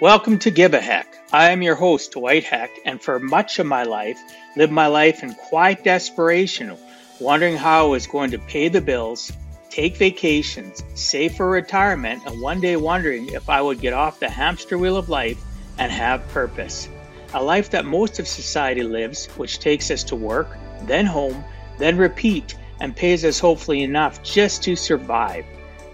Welcome to Give a Heck. I am your host, Dwight Heck, and for much of my life, lived my life in quiet desperation, wondering how I was going to pay the bills, take vacations, save for retirement, and one day wondering if I would get off the hamster wheel of life and have purpose. A life that most of society lives, which takes us to work, then home, then repeat, and pays us hopefully enough just to survive.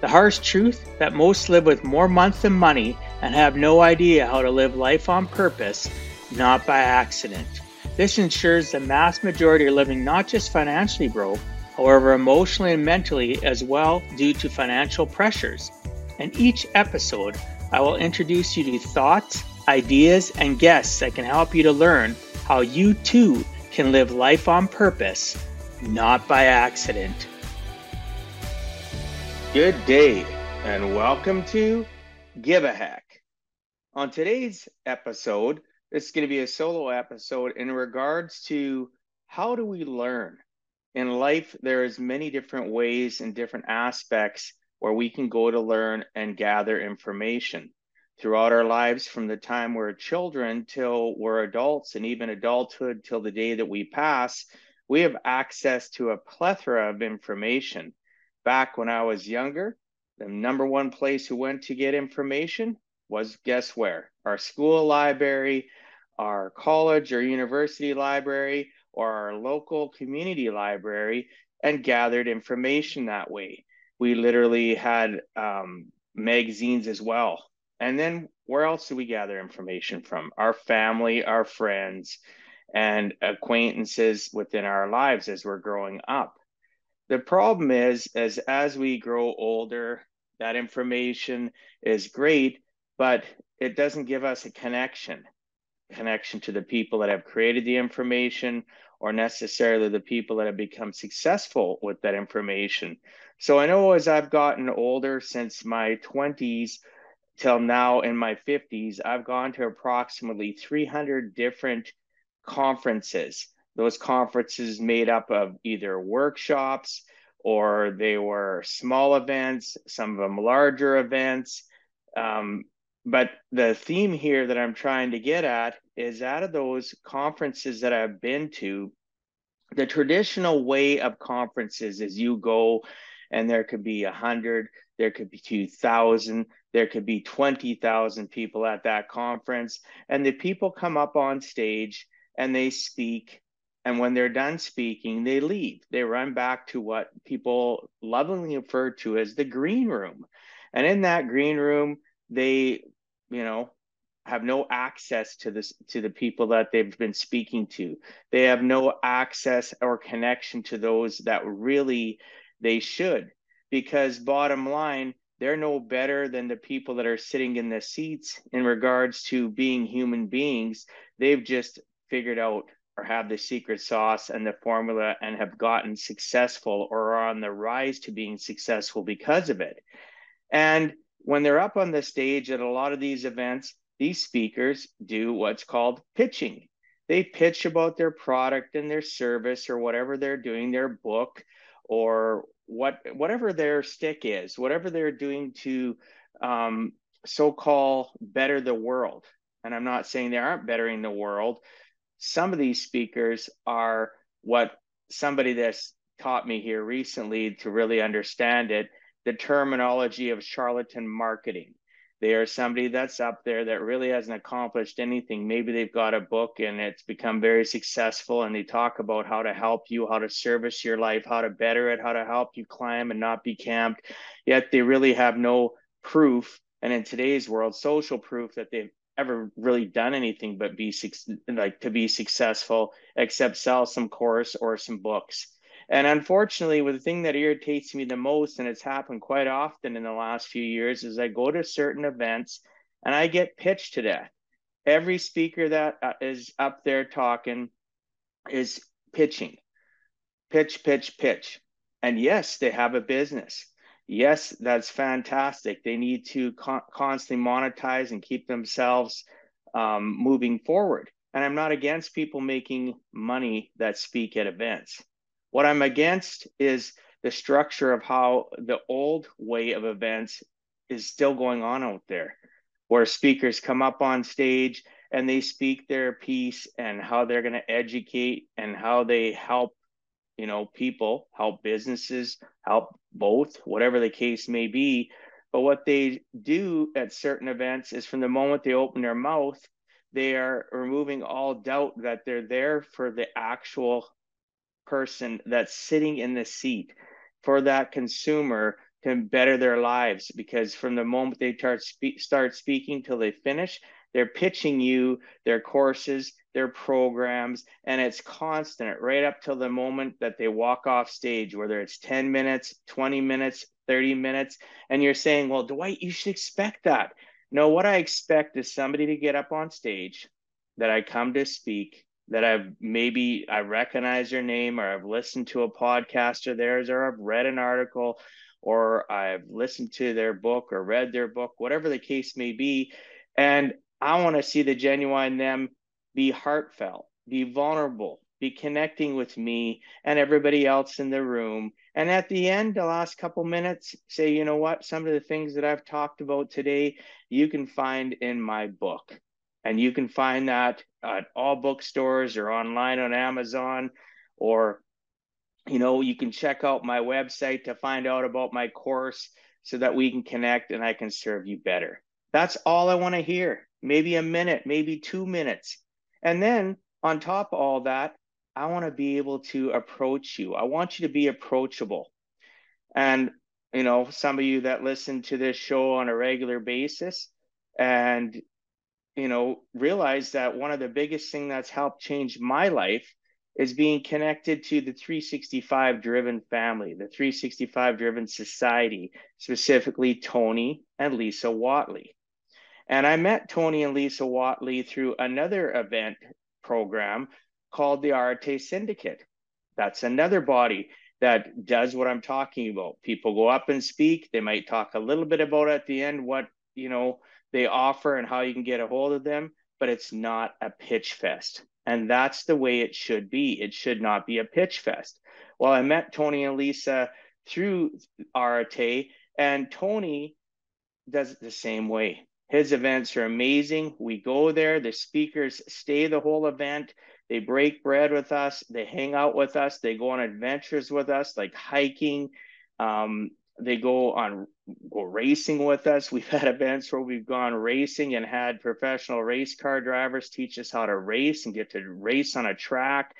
The harsh truth that most live with more months than money and have no idea how to live life on purpose, not by accident. This ensures the mass majority are living not just financially broke, however, emotionally and mentally as well due to financial pressures. In each episode, I will introduce you to thoughts, ideas, and guests that can help you to learn how you too can live life on purpose, not by accident. Good day, and welcome to Give a Heck. On today's episode, this is going to be a solo episode in regards to how do we learn? In life, there is many different ways and different aspects where we can go to learn and gather information. Throughout our lives, from the time we're children till we're adults, and even adulthood till the day that we pass, we have access to a plethora of information back when I was younger, the number one place who went to get information was guess where? Our school library, our college or university library, or our local community library, and gathered information that way. We literally had um, magazines as well. And then where else do we gather information from? Our family, our friends, and acquaintances within our lives as we're growing up. The problem is, as as we grow older, that information is great, but it doesn't give us a connection, connection to the people that have created the information or necessarily the people that have become successful with that information. So I know as I've gotten older since my 20s till now in my 50s, I've gone to approximately 300 different conferences those conferences made up of either workshops or they were small events, some of them larger events. Um, but the theme here that I'm trying to get at is out of those conferences that I've been to, the traditional way of conferences is you go and there could be a hundred, there could be 2000, there could be 20,000 people at that conference. And the people come up on stage and they speak and when they're done speaking, they leave. They run back to what people lovingly refer to as the green room. And in that green room, they, you know, have no access to this to the people that they've been speaking to. They have no access or connection to those that really they should. Because bottom line, they're no better than the people that are sitting in the seats in regards to being human beings. They've just figured out or have the secret sauce and the formula and have gotten successful or are on the rise to being successful because of it. And when they're up on the stage at a lot of these events, these speakers do what's called pitching. They pitch about their product and their service or whatever they're doing, their book or what whatever their stick is, whatever they're doing to um, so-called better the world. And I'm not saying they aren't bettering the world, some of these speakers are what somebody that's taught me here recently to really understand it the terminology of charlatan marketing. They are somebody that's up there that really hasn't accomplished anything. Maybe they've got a book and it's become very successful, and they talk about how to help you, how to service your life, how to better it, how to help you climb and not be camped. Yet they really have no proof, and in today's world, social proof that they've ever really done anything but be like to be successful except sell some course or some books and unfortunately with the thing that irritates me the most and it's happened quite often in the last few years is i go to certain events and i get pitched to death every speaker that uh, up there talking is pitching pitch pitch pitch and yes they have a business yes, that's fantastic. They need to con- constantly monetize and keep themselves um, moving forward. And I'm not against people making money that speak at events. What I'm against is the structure of how the old way of events is still going on out there, where speakers come up on stage and they speak their piece and how they're going to educate and how they help you know people help businesses help both whatever the case may be. But what they do at certain events is from the moment they open their mouth they are removing all doubt that they're there for the actual person that's sitting in the seat for that consumer to better their lives because from the moment they start, spe- start speaking till they finish they're pitching you their courses their programs and it's constant right up till the moment that they walk off stage whether it's 10 minutes 20 minutes 30 minutes and you're saying well dwight you should expect that. No what i expect is somebody to get up on stage that i come to speak that I've maybe I recognize your name or I've listened to a podcast of theirs or I've read an article or I've listened to their book or read their book, whatever the case may be. And I want to see the genuine them be heartfelt, be vulnerable, be connecting with me and everybody else in the room. And at the end, the last couple minutes, say, you know what, some of the things that I've talked about today, you can find in my book. And you can find that at all bookstores or online on Amazon, or, you know, you can check out my website to find out about my course so that we can connect and I can serve you better. That's all I want to hear. Maybe a minute, maybe two minutes. And then on top of all that, I want to be able to approach you. I want you to be approachable. And, you know, some of you that listen to this show on a regular basis and you know, realize that one of the biggest thing that's helped change my life is being connected to the 365 driven family, the 365 driven society, specifically Tony and Lisa Whatley. And I met Tony and Lisa Whatley through another event program called the Arete Syndicate. That's another body that does what I'm talking about. People go up and speak. They might talk a little bit about at the end what, you know, they offer and how you can get a hold of them, but it's not a pitch fest. And that's the way it should be. It should not be a pitch fest. Well, I met Tony and Lisa through Arete, and Tony does it the same way. His events are amazing. We go there, the speakers stay the whole event. They break bread with us, they hang out with us, they go on adventures with us, like hiking. Um, they go on go racing with us. We've had events where we've gone racing and had professional race car drivers teach us how to race and get to race on a track.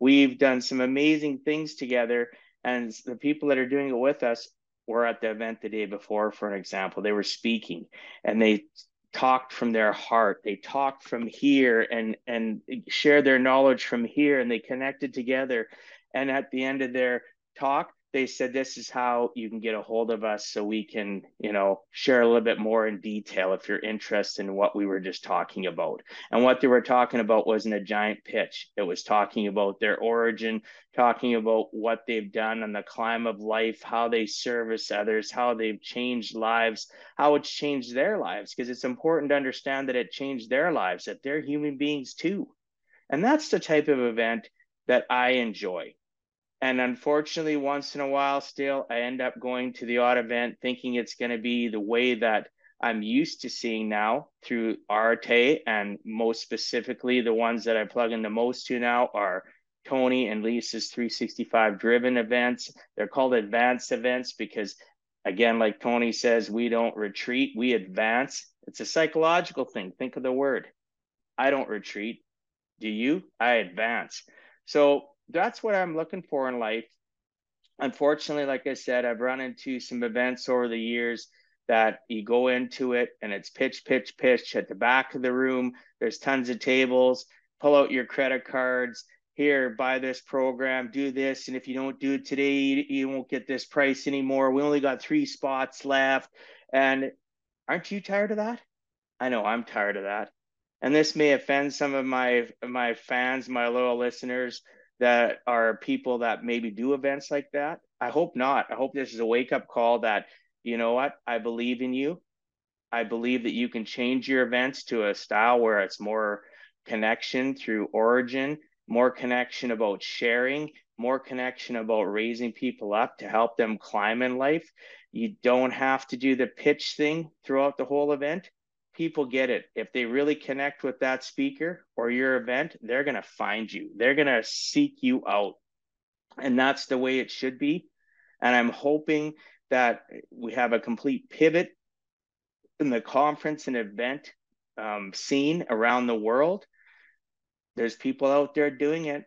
We've done some amazing things together. And the people that are doing it with us were at the event the day before, for an example. They were speaking and they talked from their heart. They talked from here and and shared their knowledge from here and they connected together. And at the end of their talk, they said this is how you can get a hold of us so we can you know share a little bit more in detail if you're interested in what we were just talking about. And what they were talking about wasn't a giant pitch. It was talking about their origin talking about what they've done on the climb of life how they service others how they've changed lives how it's changed their lives. Because it's important to understand that it changed their lives that they're human beings too. And that's the type of event that i enjoy and unfortunately, once in a while, still, I end up going to the odd event thinking it's going to be the way that I'm used to seeing now through Arete. And most specifically, the ones that I plug in the most to now are Tony and Lisa's 365 driven events. They're called advanced events because, again, like Tony says, we don't retreat, we advance. It's a psychological thing. Think of the word. I don't retreat. Do you? I advance. So that's what I'm looking for in life. Unfortunately, like I said, I've run into some events over the years that you go into it and it's pitch, pitch, pitch at the back of the room. There's tons of tables. Pull out your credit cards. Here, buy this program, do this. And if you don't do it today, you won't get this price anymore. We only got three spots left. And aren't you tired of that? I know I'm tired of that. And this may offend some of my my fans, my loyal listeners, that are people that maybe do events like that. I hope not. I hope this is a wake up call that, you know what, I believe in you. I believe that you can change your events to a style where it's more connection through origin, more connection about sharing, more connection about raising people up to help them climb in life. You don't have to do the pitch thing throughout the whole event. People get it. If they really connect with that speaker or your event, they're going to find you. They're going to seek you out. And that's the way it should be. And I'm hoping that we have a complete pivot in the conference and event um, scene around the world. There's people out there doing it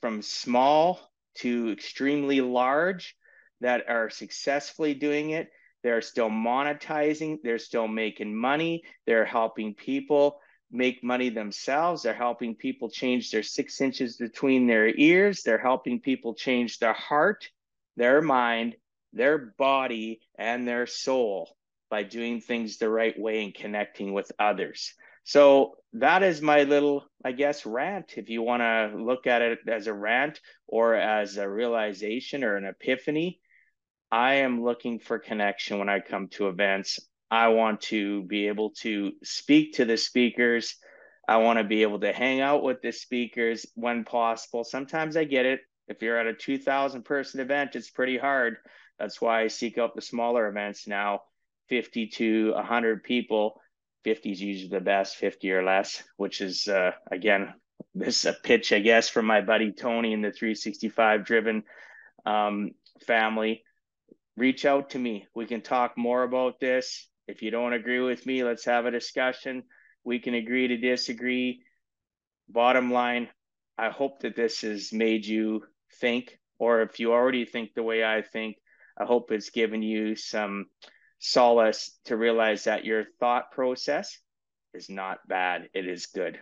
from small to extremely large that are successfully doing it. They're still monetizing, they're still making money, they're helping people make money themselves. They're helping people change their six inches between their ears. They're helping people change their heart, their mind, their body, and their soul by doing things the right way and connecting with others. So that is my little, I guess, rant. If you want to look at it as a rant or as a realization or an epiphany, I am looking for connection when I come to events. I want to be able to speak to the speakers. I want to be able to hang out with the speakers when possible. Sometimes I get it. If you're at a 2,000 person event, it's pretty hard. That's why I seek out the smaller events now 50 to 100 people. 50 is usually the best, 50 or less, which is, uh, again, this is a pitch, I guess, from my buddy Tony in the 365 driven um, family reach out to me. We can talk more about this. If you don't agree with me, let's have a discussion. We can agree to disagree. Bottom line, I hope that this has made you think, or if you already think the way I think, I hope it's given you some solace to realize that your thought process is not bad, it is good.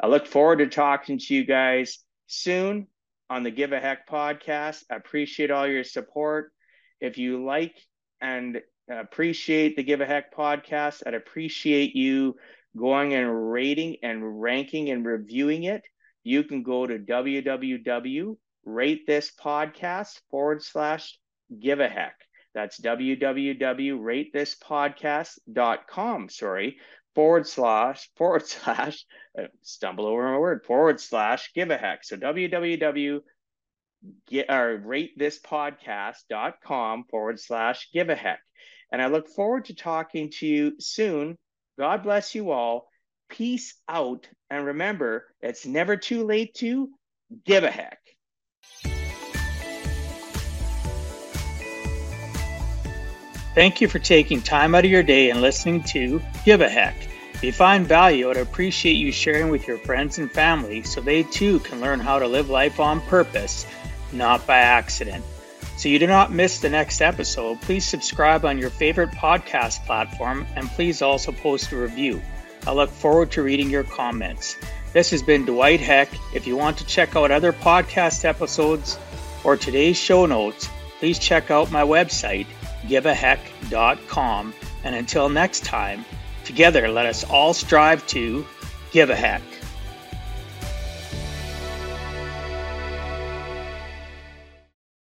I look forward to talking to you guys soon on the Give a Heck podcast. I appreciate all your support. If you like and appreciate the Give a Heck podcast, I'd appreciate you going and rating and ranking and reviewing it. You can go to www.ratethispodcast forward slash give a heck. That's www.ratethispodcast.com. Sorry, forward slash forward slash stumble over my word forward slash give a heck. So www get or rate this podcast.com forward slash give a heck. And I look forward to talking to you soon. God bless you all. Peace out. And remember, it's never too late to give a heck. Thank you for taking time out of your day and listening to Give a Heck. If you find value, I'd appreciate you sharing with your friends and family so they too can learn how to live life on purpose not by accident. So you do not miss the next episode, please subscribe on your favorite podcast platform and please also post a review. I look forward to reading your comments. This has been Dwight Heck. If you want to check out other podcast episodes or today's show notes, please check out my website, giveaheck.com. And until next time, together let us all strive to give a heck.